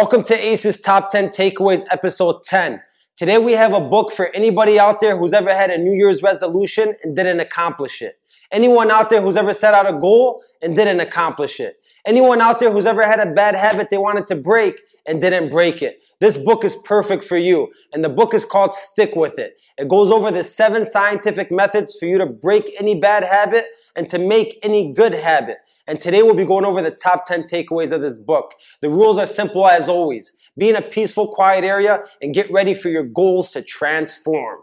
Welcome to ACE's Top 10 Takeaways, Episode 10. Today we have a book for anybody out there who's ever had a New Year's resolution and didn't accomplish it. Anyone out there who's ever set out a goal and didn't accomplish it. Anyone out there who's ever had a bad habit they wanted to break and didn't break it. This book is perfect for you. And the book is called Stick With It. It goes over the seven scientific methods for you to break any bad habit and to make any good habit. And today we'll be going over the top 10 takeaways of this book. The rules are simple as always. Be in a peaceful, quiet area and get ready for your goals to transform.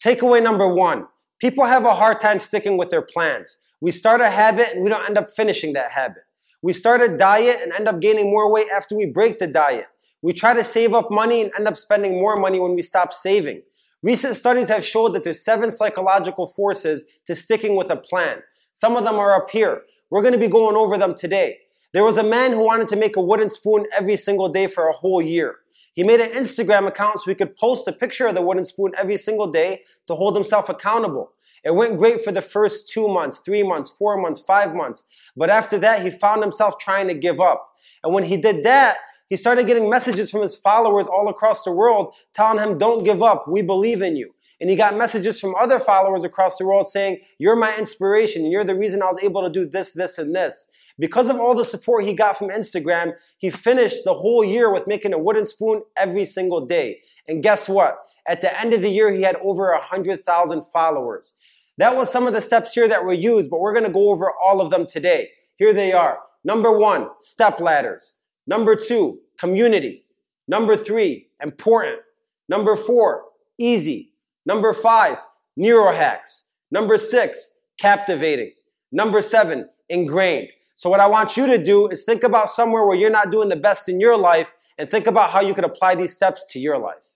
Takeaway number one. People have a hard time sticking with their plans. We start a habit and we don't end up finishing that habit. We start a diet and end up gaining more weight after we break the diet. We try to save up money and end up spending more money when we stop saving. Recent studies have showed that there's seven psychological forces to sticking with a plan. Some of them are up here. We're going to be going over them today. There was a man who wanted to make a wooden spoon every single day for a whole year. He made an Instagram account so he could post a picture of the wooden spoon every single day to hold himself accountable. It went great for the first two months, three months, four months, five months. But after that, he found himself trying to give up. And when he did that, he started getting messages from his followers all across the world telling him, Don't give up. We believe in you. And he got messages from other followers across the world saying, You're my inspiration. And you're the reason I was able to do this, this, and this. Because of all the support he got from Instagram, he finished the whole year with making a wooden spoon every single day. And guess what? At the end of the year, he had over 100,000 followers. That was some of the steps here that were used, but we're to go over all of them today. Here they are. Number one, step ladders. Number two, community. Number three, important. Number four, easy. Number five, neurohacks. Number six, captivating. Number seven, ingrained. So what I want you to do is think about somewhere where you're not doing the best in your life and think about how you could apply these steps to your life.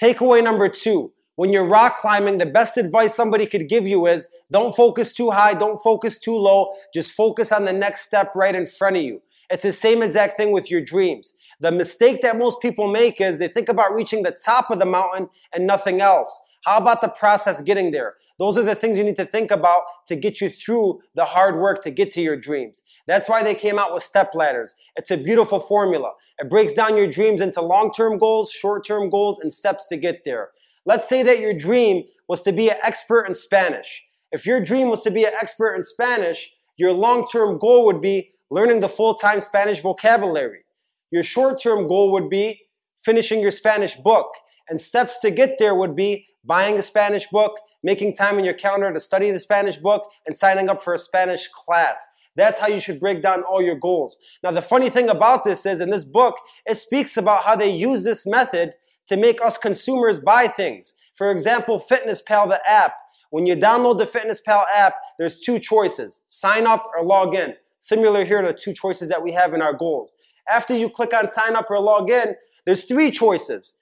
Takeaway number two. When you're rock climbing, the best advice somebody could give you is don't focus too high, don't focus too low, just focus on the next step right in front of you. It's the same exact thing with your dreams. The mistake that most people make is they think about reaching the top of the mountain and nothing else. How about the process getting there? Those are the things you need to think about to get you through the hard work to get to your dreams. That's why they came out with step ladders. It's a beautiful formula. It breaks down your dreams into long-term goals, short-term goals, and steps to get there. Let's say that your dream was to be an expert in Spanish. If your dream was to be an expert in Spanish, your long-term goal would be learning the full-time Spanish vocabulary. Your short-term goal would be finishing your Spanish book. And steps to get there would be buying a Spanish book, making time in your calendar to study the Spanish book, and signing up for a Spanish class. That's how you should break down all your goals. Now, the funny thing about this is in this book, it speaks about how they use this method to make us consumers buy things. For example, Fitness Pal, the app. When you download the Fitness Pal app, there's two choices sign up or log in. Similar here to two choices that we have in our goals. After you click on sign up or log in, there's three choices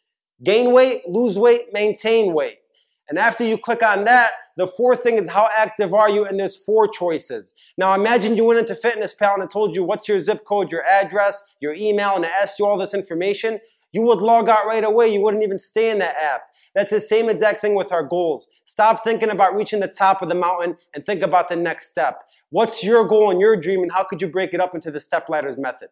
gain weight, lose weight, maintain weight. And after you click on that, the fourth thing is how active are you? And there's four choices. Now imagine you went into Fitness Pal and it told you what's your zip code, your address, your email, and it asked you all this information. You would log out right away. You wouldn't even stay in that app. That's the same exact thing with our goals. Stop thinking about reaching the top of the mountain and think about the next step. What's your goal and your dream and how could you break it up into the step ladders method?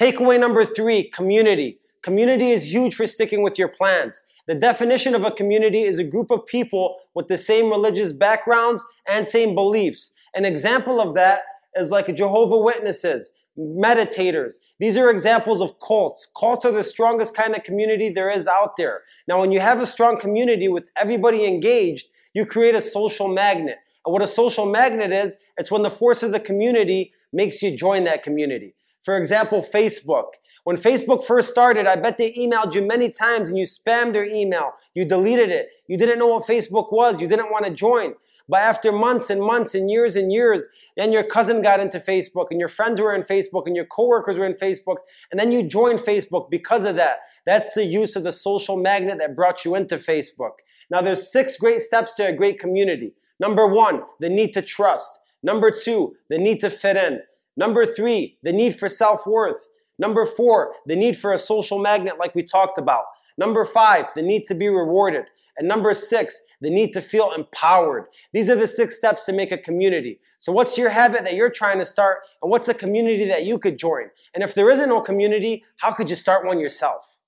Takeaway number three, community. Community is huge for sticking with your plans. The definition of a community is a group of people with the same religious backgrounds and same beliefs. An example of that is like Jehovah Witnesses, meditators. These are examples of cults. Cults are the strongest kind of community there is out there. Now, when you have a strong community with everybody engaged, you create a social magnet. And what a social magnet is, it's when the force of the community makes you join that community. For example, Facebook. When Facebook first started, I bet they emailed you many times and you spammed their email. You deleted it. You didn't know what Facebook was. You didn't want to join. But after months and months and years and years, then your cousin got into Facebook and your friends were in Facebook and your coworkers were in Facebook. And then you joined Facebook because of that. That's the use of the social magnet that brought you into Facebook. Now there's six great steps to a great community. Number one, the need to trust. Number two, the need to fit in. Number three, the need for self-worth. Number four, the need for a social magnet like we talked about. Number five, the need to be rewarded. And number six, the need to feel empowered. These are the six steps to make a community. So what's your habit that you're trying to start and what's a community that you could join? And if there isn't no community, how could you start one yourself?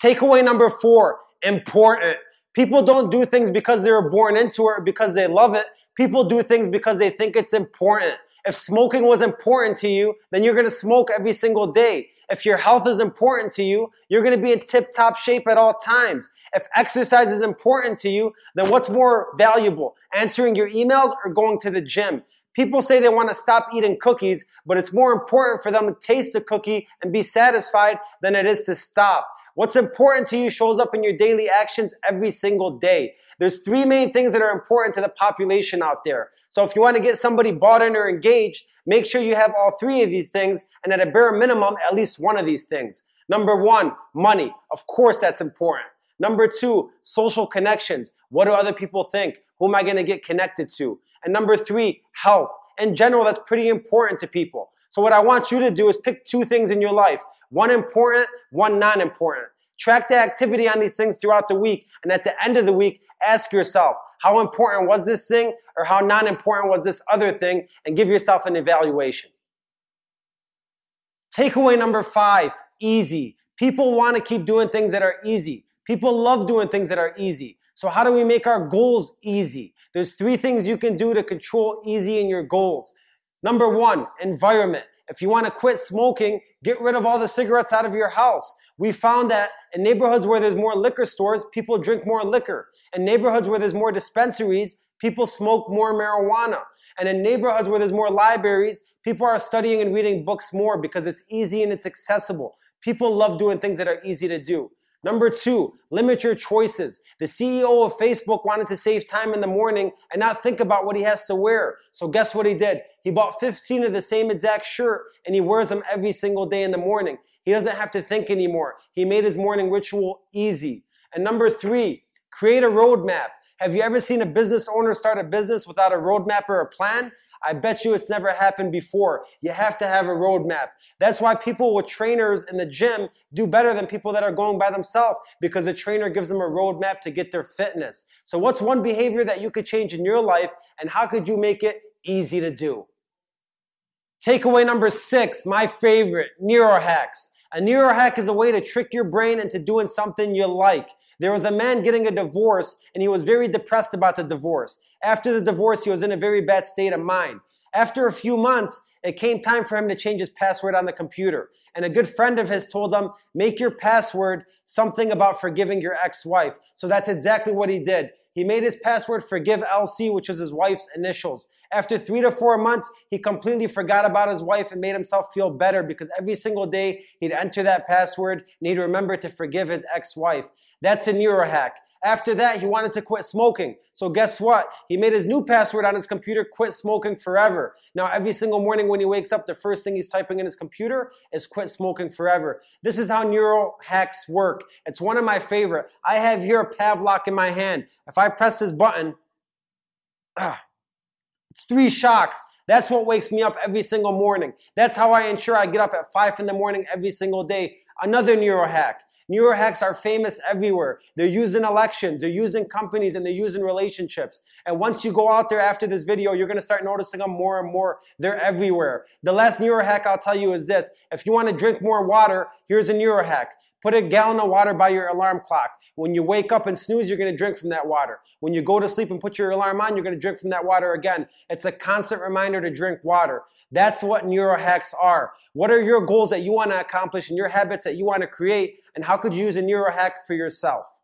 Takeaway number four, important. People don't do things because they were born into it or because they love it. People do things because they think it's important. If smoking was important to you, then you're gonna smoke every single day. If your health is important to you, you're gonna be in tip top shape at all times. If exercise is important to you, then what's more valuable? Answering your emails or going to the gym? People say they want to stop eating cookies, but it's more important for them to taste the cookie and be satisfied than it is to stop. What's important to you shows up in your daily actions every single day. There's three main things that are important to the population out there. So if you want to get somebody bought in or engaged, make sure you have all three of these things and at a bare minimum, at least one of these things. Number one, money. Of course, that's important. Number two, social connections. What do other people think? Who am I going to get connected to? And number three, health. In general, that's pretty important to people. So what I want you to do is pick two things in your life. One important, one non-important. Track the activity on these things throughout the week. And at the end of the week, ask yourself, how important was this thing or how non-important was this other thing? And give yourself an evaluation. Takeaway number five, easy. People want to keep doing things that are easy. People love doing things that are easy. So how do we make our goals easy? There's three things you can do to control easy in your goals. Number one, environment. If you want to quit smoking, get rid of all the cigarettes out of your house. We found that in neighborhoods where there's more liquor stores, people drink more liquor. In neighborhoods where there's more dispensaries, people smoke more marijuana. And in neighborhoods where there's more libraries, people are studying and reading books more because it's easy and it's accessible. People love doing things that are easy to do. Number two, limit your choices. The CEO of Facebook wanted to save time in the morning and not think about what he has to wear. So guess what he did? He bought 15 of the same exact shirt and he wears them every single day in the morning. He doesn't have to think anymore. He made his morning ritual easy. And number three, create a roadmap. Have you ever seen a business owner start a business without a roadmap or a plan? I bet you it's never happened before. You have to have a roadmap. That's why people with trainers in the gym do better than people that are going by themselves because the trainer gives them a roadmap to get their fitness. So what's one behavior that you could change in your life and how could you make it easy to do? Takeaway number six, my favorite, neurohacks. A neurohack is a way to trick your brain into doing something you like. There was a man getting a divorce and he was very depressed about the divorce. After the divorce, he was in a very bad state of mind. After a few months, it came time for him to change his password on the computer. And a good friend of his told him, make your password something about forgiving your ex-wife. So that's exactly what he did. He made his password forgive LC, which was his wife's initials. After three to four months, he completely forgot about his wife and made himself feel better because every single day he'd enter that password and he'd remember to forgive his ex-wife. That's a neurohack. After that, he wanted to quit smoking. So guess what? He made his new password on his computer, quit smoking forever. Now, every single morning when he wakes up, the first thing he's typing in his computer is quit smoking forever. This is how neural hacks work. It's one of my favorite. I have here a Pavlok in my hand. If I press this button, ah, it's three shocks. That's what wakes me up every single morning. That's how I ensure I get up at five in the morning every single day. Another neural hack. Neurohacks are famous everywhere. They're used in elections, they're used in companies, and they're used in relationships. And once you go out there after this video, you're gonna start noticing them more and more. They're everywhere. The last neurohack I'll tell you is this. If you wanna drink more water, here's a neurohack. Put a gallon of water by your alarm clock. When you wake up and snooze, you're going to drink from that water. When you go to sleep and put your alarm on, you're going to drink from that water again. It's a constant reminder to drink water. That's what neurohacks are. What are your goals that you want to accomplish and your habits that you want to create? And how could you use a neurohack for yourself?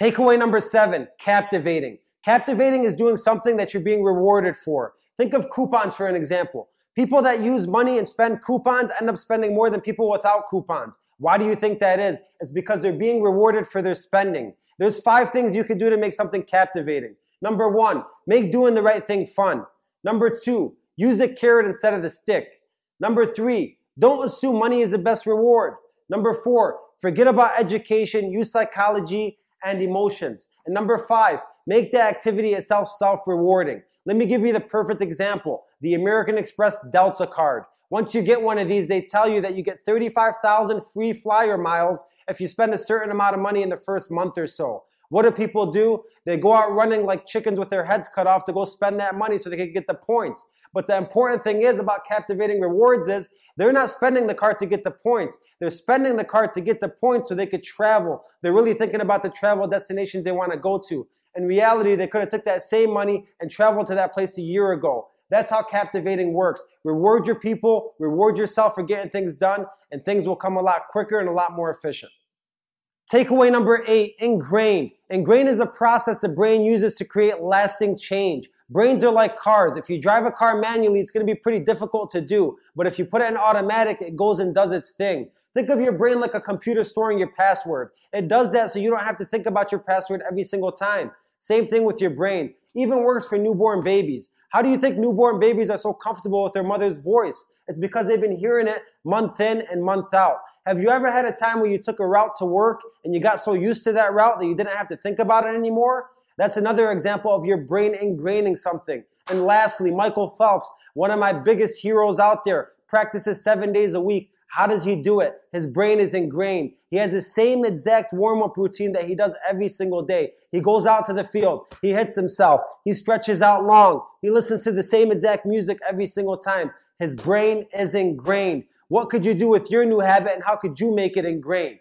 Takeaway number seven, captivating. Captivating is doing something that you're being rewarded for. Think of coupons for an example. People that use money and spend coupons end up spending more than people without coupons. Why do you think that is? It's because they're being rewarded for their spending. There's five things you can do to make something captivating. Number one, make doing the right thing fun. Number two, Use the carrot instead of the stick. Number three, don't assume money is the best reward. Number four, forget about education, use psychology and emotions. And number five, make the activity itself self-rewarding. Let me give you the perfect example. The American Express Delta card. Once you get one of these, they tell you that you get 35,000 free flyer miles if you spend a certain amount of money in the first month or so. What do people do? They go out running like chickens with their heads cut off to go spend that money so they can get the points. But the important thing is about captivating rewards is they're not spending the card to get the points. They're spending the card to get the points so they could travel. They're really thinking about the travel destinations they want to go to. In reality, they could have took that same money and traveled to that place a year ago. That's how captivating works. Reward your people, reward yourself for getting things done, and things will come a lot quicker and a lot more efficient. Takeaway number eight, ingrained. Ingrained is a process the brain uses to create lasting change. Brains are like cars. If you drive a car manually, it's going to be pretty difficult to do. But if you put it in automatic, it goes and does its thing. Think of your brain like a computer storing your password. It does that so you don't have to think about your password every single time. Same thing with your brain. Even works for newborn babies. How do you think newborn babies are so comfortable with their mother's voice? It's because they've been hearing it month in and month out. Have you ever had a time where you took a route to work and you got so used to that route that you didn't have to think about it anymore? That's another example of your brain ingraining something. And lastly, Michael Phelps, one of my biggest heroes out there, practices seven days a week. How does he do it? His brain is ingrained. He has the same exact warm up routine that he does every single day. He goes out to the field. He hits himself. He stretches out long. He listens to the same exact music every single time. His brain is ingrained. What could you do with your new habit and how could you make it ingrained?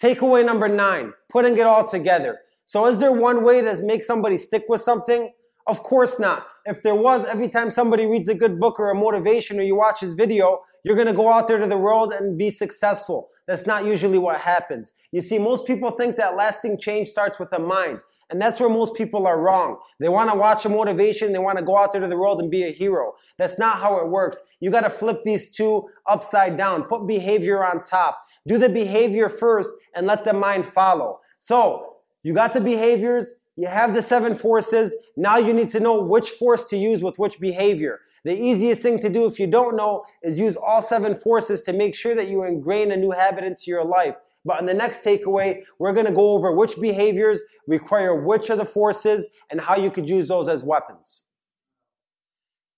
Takeaway number nine, putting it all together. So is there one way to make somebody stick with something? Of course not. If there was, every time somebody reads a good book or a motivation or you watch his video, you're going to go out there to the world and be successful. That's not usually what happens. You see, most people think that lasting change starts with a mind. And that's where most people are wrong. They want to watch a motivation. They want to go out there to the world and be a hero. That's not how it works. You got to flip these two upside down. Put behavior on top. Do the behavior first and let the mind follow. So you got the behaviors, you have the seven forces. Now you need to know which force to use with which behavior. The easiest thing to do if you don't know is use all seven forces to make sure that you ingrain a new habit into your life. But in the next takeaway, we're going to go over which behaviors require which of the forces and how you could use those as weapons.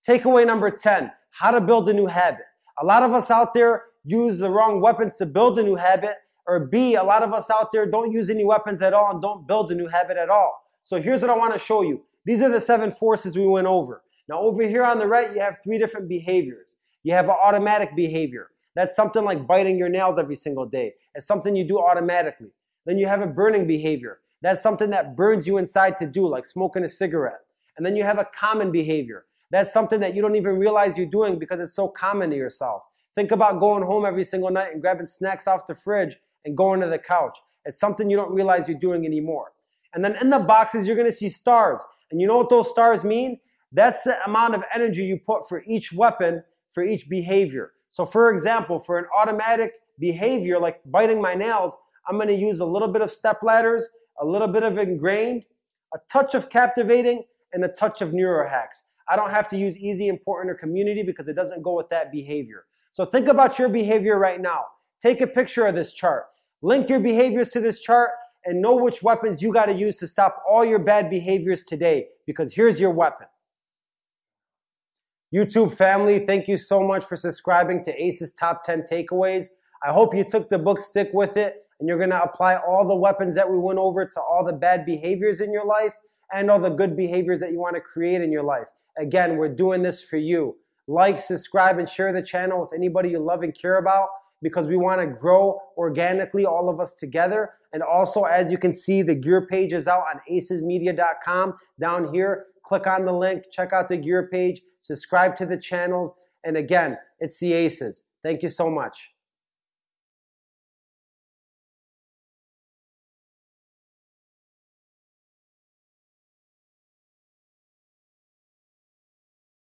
Takeaway number 10, how to build a new habit. A lot of us out there use the wrong weapons to build a new habit or B, a lot of us out there don't use any weapons at all and don't build a new habit at all. So here's what I want to show you. These are the seven forces we went over. Now over here on the right, you have three different behaviors. You have an automatic behavior. That's something like biting your nails every single day. It's something you do automatically. Then you have a burning behavior. That's something that burns you inside to do, like smoking a cigarette. And then you have a common behavior. That's something that you don't even realize you're doing because it's so common to yourself. Think about going home every single night and grabbing snacks off the fridge and going to the couch. It's something you don't realize you're doing anymore. And then in the boxes, you're to see stars. And you know what those stars mean? That's the amount of energy you put for each weapon, for each behavior. So, for example, for an automatic behavior like biting my nails, I'm going to use a little bit of step ladders, a little bit of ingrained, a touch of captivating, and a touch of neurohacks. I don't have to use easy, important, or community because it doesn't go with that behavior. So think about your behavior right now. Take a picture of this chart. Link your behaviors to this chart and know which weapons you got to use to stop all your bad behaviors today because here's your weapon. YouTube family, thank you so much for subscribing to ACE's Top 10 Takeaways. I hope you took the book, stick with it, and you're going to apply all the weapons that we went over to all the bad behaviors in your life and all the good behaviors that you want to create in your life. Again, we're doing this for you. Like, subscribe, and share the channel with anybody you love and care about because we want to grow organically, all of us together. And also, as you can see, the gear page is out on acesmedia.com down here. Click on the link, check out the gear page, subscribe to the channels. And again, it's the Aces. Thank you so much.